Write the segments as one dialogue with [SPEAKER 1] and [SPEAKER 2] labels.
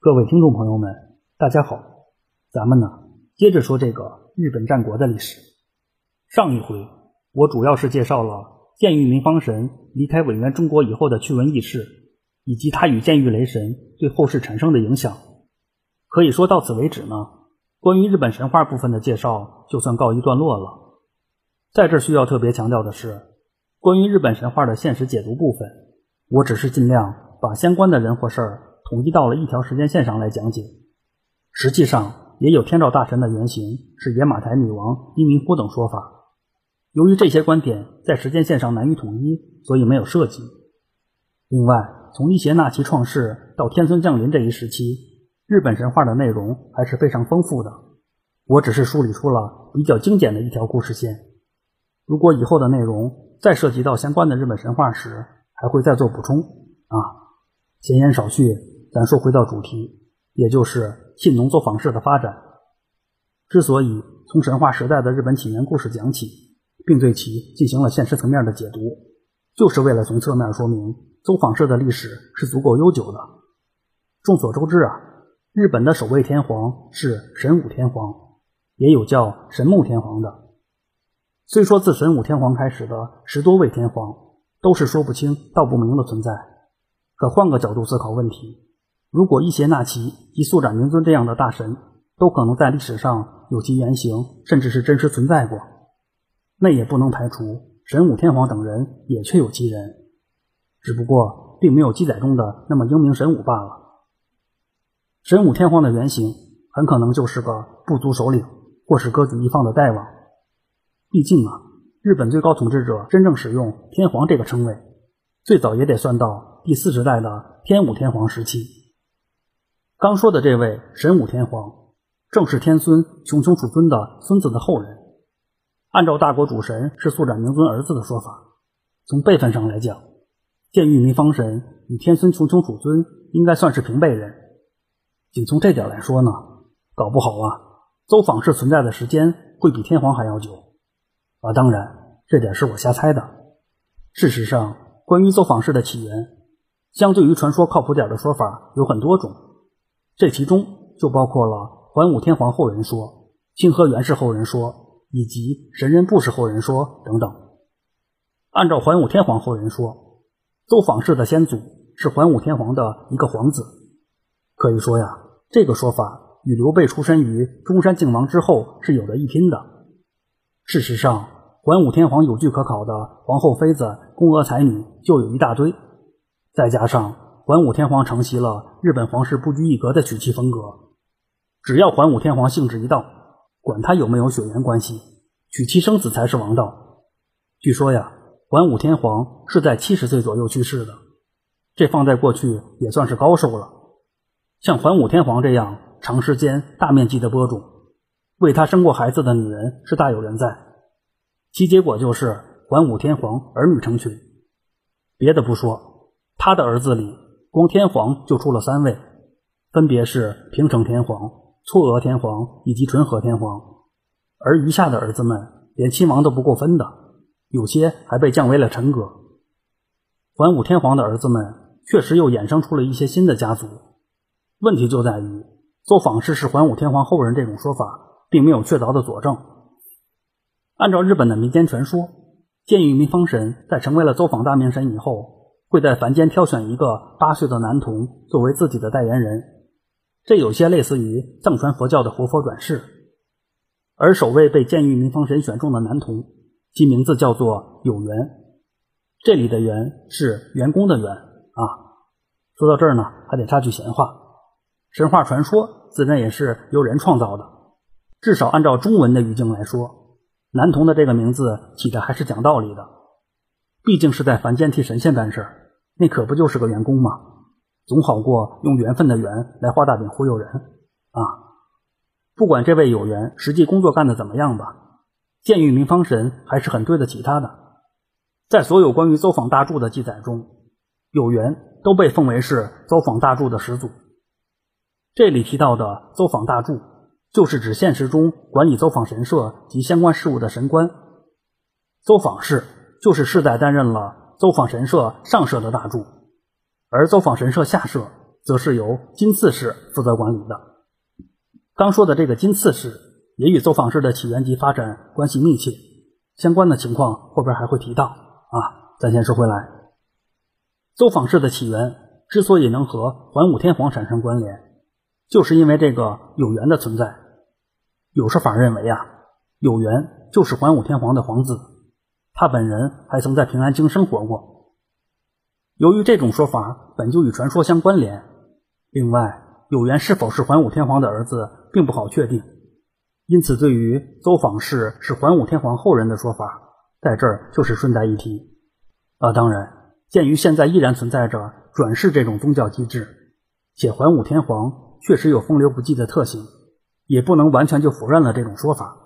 [SPEAKER 1] 各位听众朋友们，大家好，咱们呢接着说这个日本战国的历史。上一回我主要是介绍了剑玉明方神离开委员中国以后的趣闻轶事，以及他与剑玉雷神对后世产生的影响。可以说到此为止呢，关于日本神话部分的介绍就算告一段落了。在这需要特别强调的是，关于日本神话的现实解读部分，我只是尽量把相关的人或事儿。统一到了一条时间线上来讲解，实际上也有天照大神的原型是野马台女王伊明夫等说法。由于这些观点在时间线上难于统一，所以没有涉及。另外，从伊邪那岐创世到天孙降临这一时期，日本神话的内容还是非常丰富的。我只是梳理出了比较精简的一条故事线。如果以后的内容再涉及到相关的日本神话时，还会再做补充啊。闲言少叙。咱说回到主题，也就是信农作坊式的发展。之所以从神话时代的日本起源故事讲起，并对其进行了现实层面的解读，就是为了从侧面说明作坊式的历史是足够悠久的。众所周知啊，日本的首位天皇是神武天皇，也有叫神木天皇的。虽说自神武天皇开始的十多位天皇都是说不清道不明的存在，可换个角度思考问题。如果伊邪那岐及速斩明尊这样的大神都可能在历史上有其原型，甚至是真实存在过，那也不能排除神武天皇等人也确有其人，只不过并没有记载中的那么英明神武罢了。神武天皇的原型很可能就是个部族首领，或是割据一方的大王。毕竟啊，日本最高统治者真正使用天皇这个称谓，最早也得算到第四十代的天武天皇时期。刚说的这位神武天皇，正是天孙穷穷储尊的孙子的后人。按照大国主神是速斩明尊儿子的说法，从辈分上来讲，剑玉明方神与天孙穷穷储尊应该算是平辈人。仅从这点来说呢，搞不好啊，邹访氏存在的时间会比天皇还要久。啊，当然，这点是我瞎猜的。事实上，关于邹访氏的起源，相对于传说靠谱点的说法有很多种。这其中就包括了桓武天皇后人说、清河源氏后人说以及神人部氏后人说等等。按照桓武天皇后人说，周访氏的先祖是桓武天皇的一个皇子。可以说呀，这个说法与刘备出身于中山靖王之后是有的一拼的。事实上，桓武天皇有据可考的皇后妃子、宫娥才女就有一大堆，再加上。桓武天皇承袭了日本皇室不拘一格的娶妻风格，只要桓武天皇兴致一到，管他有没有血缘关系，娶妻生子才是王道。据说呀，桓武天皇是在七十岁左右去世的，这放在过去也算是高寿了。像桓武天皇这样长时间、大面积的播种，为他生过孩子的女人是大有人在，其结果就是桓武天皇儿女成群。别的不说，他的儿子里。光天皇就出了三位，分别是平城天皇、嵯峨天皇以及纯和天皇，而余下的儿子们连亲王都不够分的，有些还被降为了臣格。桓武天皇的儿子们确实又衍生出了一些新的家族，问题就在于邹访氏是桓武天皇后人这种说法并没有确凿的佐证。按照日本的民间传说，建玉明方神在成为了邹访大明神以后。会在凡间挑选一个八岁的男童作为自己的代言人，这有些类似于藏传佛教的活佛转世。而首位被剑玉明方神选中的男童，其名字叫做有缘，这里的缘是员工的缘啊。说到这儿呢，还得插句闲话：神话传说自然也是由人创造的，至少按照中文的语境来说，男童的这个名字起的还是讲道理的。毕竟是在凡间替神仙办事，那可不就是个员工吗？总好过用缘分的缘来画大饼忽悠人啊！不管这位有缘实际工作干得怎么样吧，剑玉明方神还是很对得起他的。在所有关于走访大柱的记载中，有缘都被奉为是走访大柱的始祖。这里提到的走访大柱，就是指现实中管理走访神社及相关事务的神官。走访氏。就是世代担任了邹访神社上社的大柱，而邹访神社下社则是由金刺史负责管理的。刚说的这个金刺史也与走访氏的起源及发展关系密切，相关的情况后边还会提到啊。咱先说回来，走访氏的起源之所以能和桓武天皇产生关联，就是因为这个有缘的存在。有说法认为啊，有缘就是桓武天皇的皇子，他本人还曾在平安京生活过。由于这种说法本就与传说相关联，另外有缘是否是桓武天皇的儿子并不好确定，因此对于邹访氏是桓武天皇后人的说法，在这儿就是顺带一提。啊，当然，鉴于现在依然存在着转世这种宗教机制，且桓武天皇确实有风流不羁的特性，也不能完全就否认了这种说法。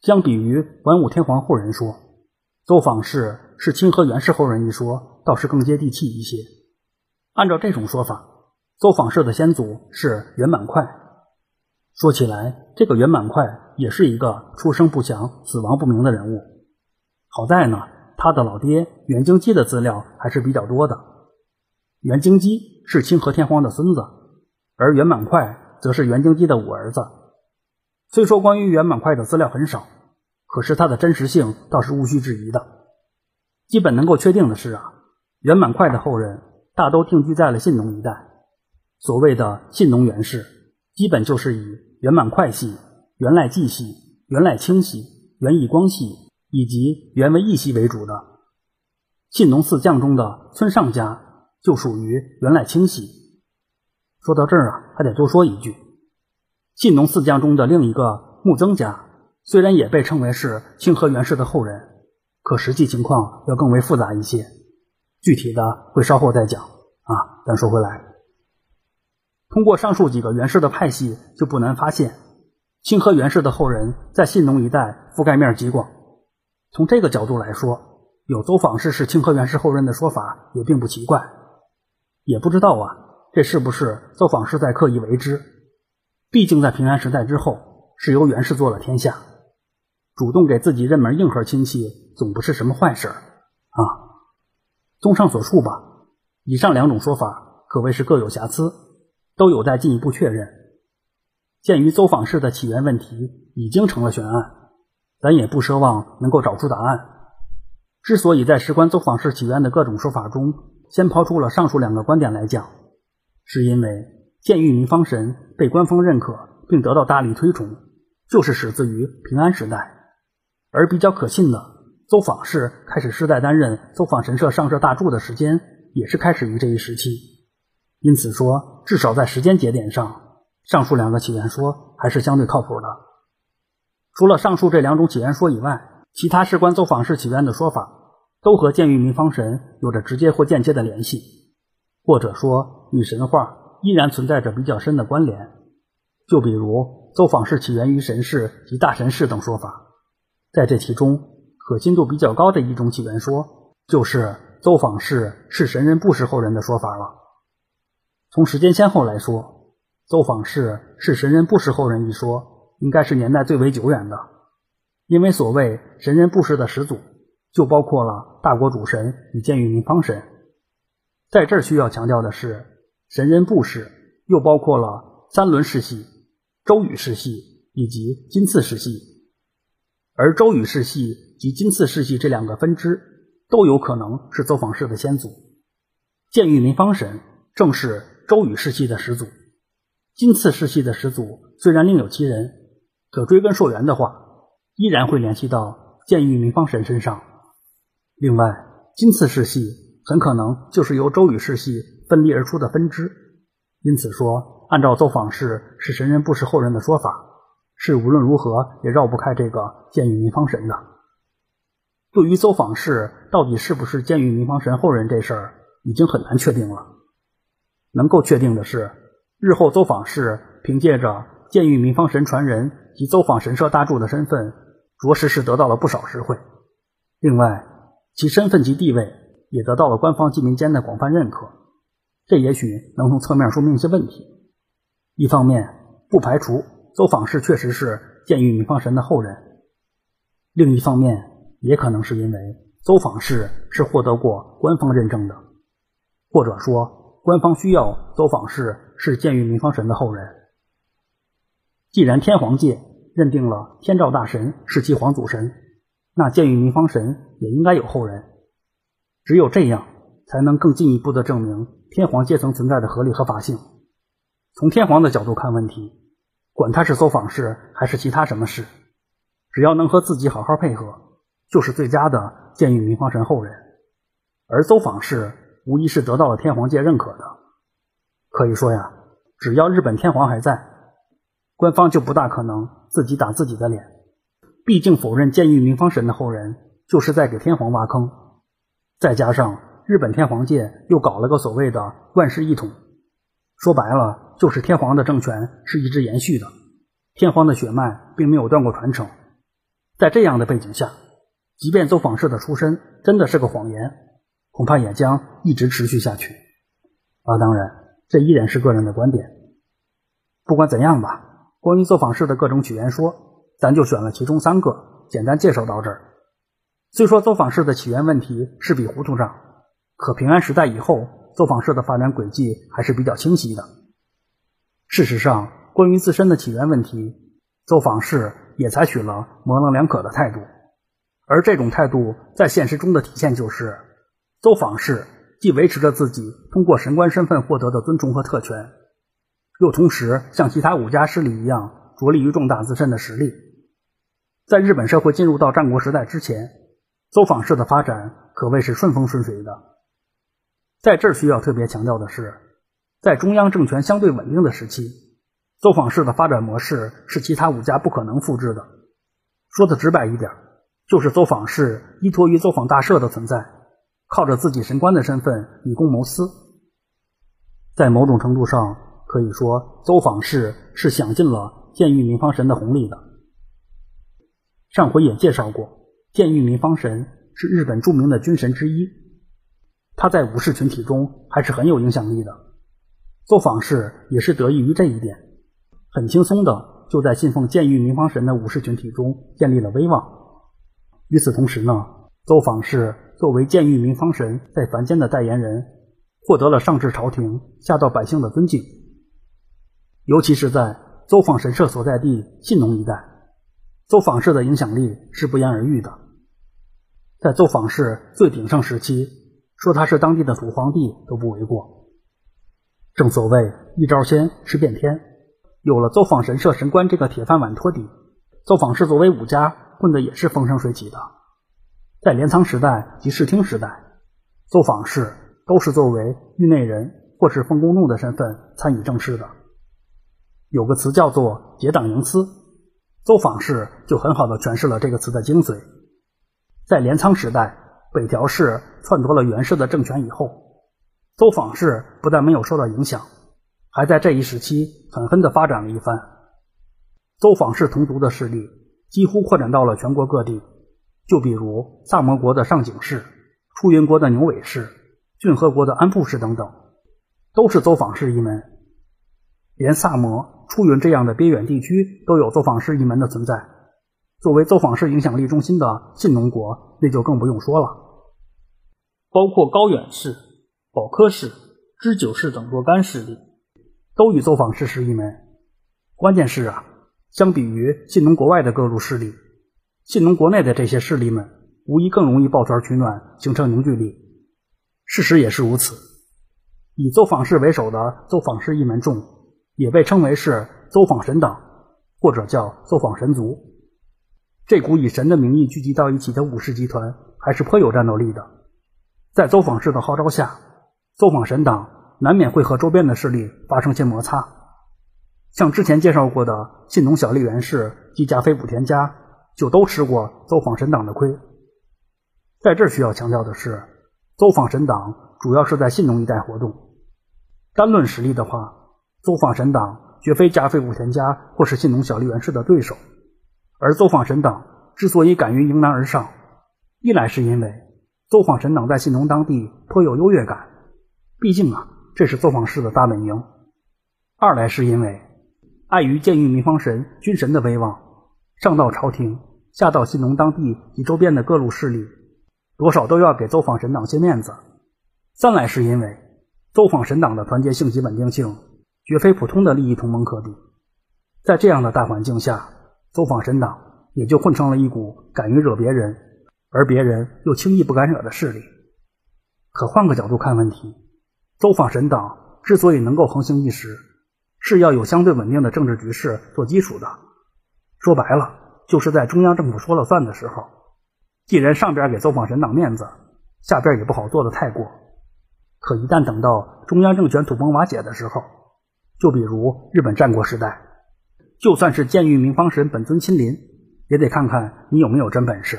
[SPEAKER 1] 相比于桓武天皇后人说，邹访氏是清河源氏后人一说，倒是更接地气一些。按照这种说法，邹访氏的先祖是袁满快。说起来，这个袁满快也是一个出生不详、死亡不明的人物。好在呢。他的老爹袁京基的资料还是比较多的。袁京基是清河天皇的孙子，而袁满快则是袁京基的五儿子。虽说关于袁满快的资料很少，可是他的真实性倒是毋需质疑的。基本能够确定的是啊，圆满快的后人大都定居在了信浓一带。所谓的信浓袁氏，基本就是以圆满快系、袁赖继系、袁赖清系、袁义光系。以及原为义系为主的信农四将中的村上家就属于元赖清系。说到这儿啊，还得多说一句，信农四将中的另一个木曾家虽然也被称为是清河源氏的后人，可实际情况要更为复杂一些，具体的会稍后再讲啊。咱说回来，通过上述几个源氏的派系，就不难发现，清河源氏的后人在信农一带覆盖面极广。从这个角度来说，有走访氏是清河源氏后人的说法也并不奇怪。也不知道啊，这是不是走访氏在刻意为之？毕竟在平安时代之后，是由源氏做了天下，主动给自己认门硬核亲戚，总不是什么坏事啊。综上所述吧，以上两种说法可谓是各有瑕疵，都有待进一步确认。鉴于走访氏的起源问题已经成了悬案。咱也不奢望能够找出答案。之所以在事关走访氏起源的各种说法中，先抛出了上述两个观点来讲，是因为建玉民方神被官方认可并得到大力推崇，就是始自于平安时代。而比较可信的，走访氏开始世代担任走访神社上社大柱的时间，也是开始于这一时期。因此说，至少在时间节点上，上述两个起源说还是相对靠谱的。除了上述这两种起源说以外，其他事关走访氏起源的说法，都和建玉明方神有着直接或间接的联系，或者说与神话依然存在着比较深的关联。就比如走访氏起源于神氏及大神氏等说法，在这其中可信度比较高的一种起源说，就是邹访氏是神人不氏后人的说法了。从时间先后来说，邹访氏是神人不氏后人一说。应该是年代最为久远的，因为所谓神人布氏的始祖，就包括了大国主神与建玉民方神。在这儿需要强调的是，神人布氏又包括了三轮世系、周宇世系以及金次世系，而周宇世系及金次世系这两个分支都有可能是走访氏的先祖。建玉民方神正是周宇世系的始祖，金次世系的始祖虽然另有其人。可追根溯源的话，依然会联系到建玉民方神身上。另外，金次世系很可能就是由周宇世系分离而出的分支。因此说，按照邹访氏是神人不是后人的说法，是无论如何也绕不开这个建玉民方神的。对于邹访氏到底是不是建玉民方神后人这事儿，已经很难确定了。能够确定的是，日后邹访氏凭借着。建玉民方神传人及走访神社大柱的身份，着实是得到了不少实惠。另外，其身份及地位也得到了官方及民间的广泛认可，这也许能从侧面说明一些问题。一方面，不排除走访氏确实是建玉明方神的后人；另一方面，也可能是因为走访氏是获得过官方认证的，或者说官方需要邹访氏是建裕明方神的后人。既然天皇界认定了天照大神是其皇祖神，那建裕明方神也应该有后人。只有这样，才能更进一步的证明天皇阶层存在的合理合法性。从天皇的角度看问题，管他是邹访氏还是其他什么事，只要能和自己好好配合，就是最佳的建裕明方神后人。而邹访氏。无疑是得到了天皇界认可的。可以说呀，只要日本天皇还在，官方就不大可能自己打自己的脸。毕竟否认建裕明方神的后人，就是在给天皇挖坑。再加上日本天皇界又搞了个所谓的万世一统，说白了就是天皇的政权是一直延续的，天皇的血脉并没有断过传承。在这样的背景下，即便邹访氏的出身真的是个谎言。恐怕也将一直持续下去。啊，当然，这依然是个人的观点。不管怎样吧，关于作坊式的各种起源说，咱就选了其中三个，简单介绍到这儿。虽说作坊式的起源问题是笔糊涂账，可平安时代以后，作坊式的发展轨迹还是比较清晰的。事实上，关于自身的起源问题，作坊式也采取了模棱两可的态度，而这种态度在现实中的体现就是。邹访氏既维持着自己通过神官身份获得的尊崇和特权，又同时像其他武家势力一样着力于壮大自身的实力。在日本社会进入到战国时代之前，邹访氏的发展可谓是顺风顺水的。在这儿需要特别强调的是，在中央政权相对稳定的时期，邹访氏的发展模式是其他武家不可能复制的。说的直白一点，就是邹访氏依托于邹访大社的存在。靠着自己神官的身份以公谋私，在某种程度上可以说，邹访氏是享尽了建裕明方神的红利的。上回也介绍过，建裕明方神是日本著名的军神之一，他在武士群体中还是很有影响力的。邹访氏也是得益于这一点，很轻松的就在信奉建裕明方神的武士群体中建立了威望。与此同时呢，邹访氏。作为建裕明方神在凡间的代言人，获得了上至朝廷、下到百姓的尊敬。尤其是在邹访神社所在地信浓一带，邹访氏的影响力是不言而喻的。在邹访氏最鼎盛时期，说他是当地的土皇帝都不为过。正所谓一招鲜吃遍天，有了邹访神社神官这个铁饭碗托底，邹访氏作为武家混的也是风生水起的。在镰仓时代及室町时代，邹访氏都是作为狱内人或是奉公奴的身份参与政事的。有个词叫做“结党营私”，邹访氏就很好的诠释了这个词的精髓。在镰仓时代，北条氏篡夺了源氏的政权以后，邹访氏不但没有受到影响，还在这一时期狠狠的发展了一番。邹访氏同族的势力几乎扩展到了全国各地。就比如萨摩国的上井氏、出云国的牛尾氏、骏河国的安部氏等等，都是邹访氏一门。连萨摩、出云这样的边远地区都有邹访氏一门的存在。作为邹访氏影响力中心的信浓国，那就更不用说了。包括高远氏、保科氏、知久氏等若干势力，都与邹访氏是一门。关键是啊，相比于信浓国外的各路势力。信农国内的这些势力们，无疑更容易抱团取暖，形成凝聚力。事实也是如此。以邹访氏为首的邹访氏一门众，也被称为是邹访神党，或者叫邹访神族。这股以神的名义聚集到一起的武士集团，还是颇有战斗力的。在邹访氏的号召下，邹访神党难免会和周边的势力发生些摩擦。像之前介绍过的信农小笠原氏及甲斐武田家。就都吃过邹访神党的亏。在这需要强调的是，邹访神党主要是在信浓一带活动。单论实力的话，邹访神党绝非加菲武田家或是信浓小笠原氏的对手。而邹访神党之所以敢于迎难而上，一来是因为邹访神党在信浓当地颇有优越感，毕竟啊这是邹访氏的大本营；二来是因为碍于建裕明方神君神的威望。上到朝廷，下到信农当地及周边的各路势力，多少都要给邹访神党些面子。三来是因为走访神党的团结性及稳定性，绝非普通的利益同盟可比。在这样的大环境下，走访神党也就混成了一股敢于惹别人，而别人又轻易不敢惹的势力。可换个角度看问题，走访神党之所以能够横行一时，是要有相对稳定的政治局势做基础的。说白了，就是在中央政府说了算的时候，既然上边给走访神党面子，下边也不好做的太过。可一旦等到中央政权土崩瓦解的时候，就比如日本战国时代，就算是监狱明方神本尊亲临，也得看看你有没有真本事。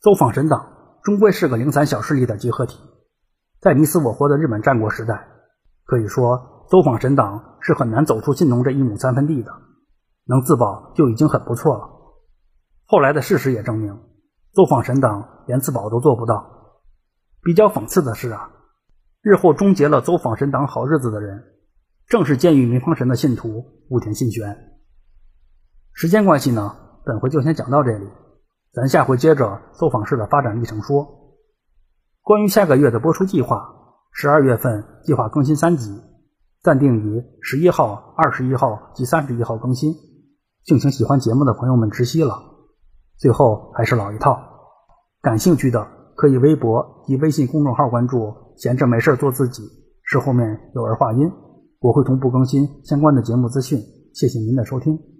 [SPEAKER 1] 走访神党终归是个零散小势力的集合体，在你死我活的日本战国时代，可以说走访神党是很难走出信农这一亩三分地的，能自保就已经很不错了。后来的事实也证明，走访神党连自保都做不到。比较讽刺的是啊。日后终结了走访神党好日子的人，正是监狱明方神的信徒武田信玄。时间关系呢，本回就先讲到这里，咱下回接着走访式的发展历程说。关于下个月的播出计划，十二月份计划更新三集，暂定于十一号、二十一号及三十一号更新，敬请喜欢节目的朋友们知悉了。最后还是老一套，感兴趣的可以微博及微信公众号关注。闲着没事做自己，是后面有儿化音，我会同步更新相关的节目资讯。谢谢您的收听。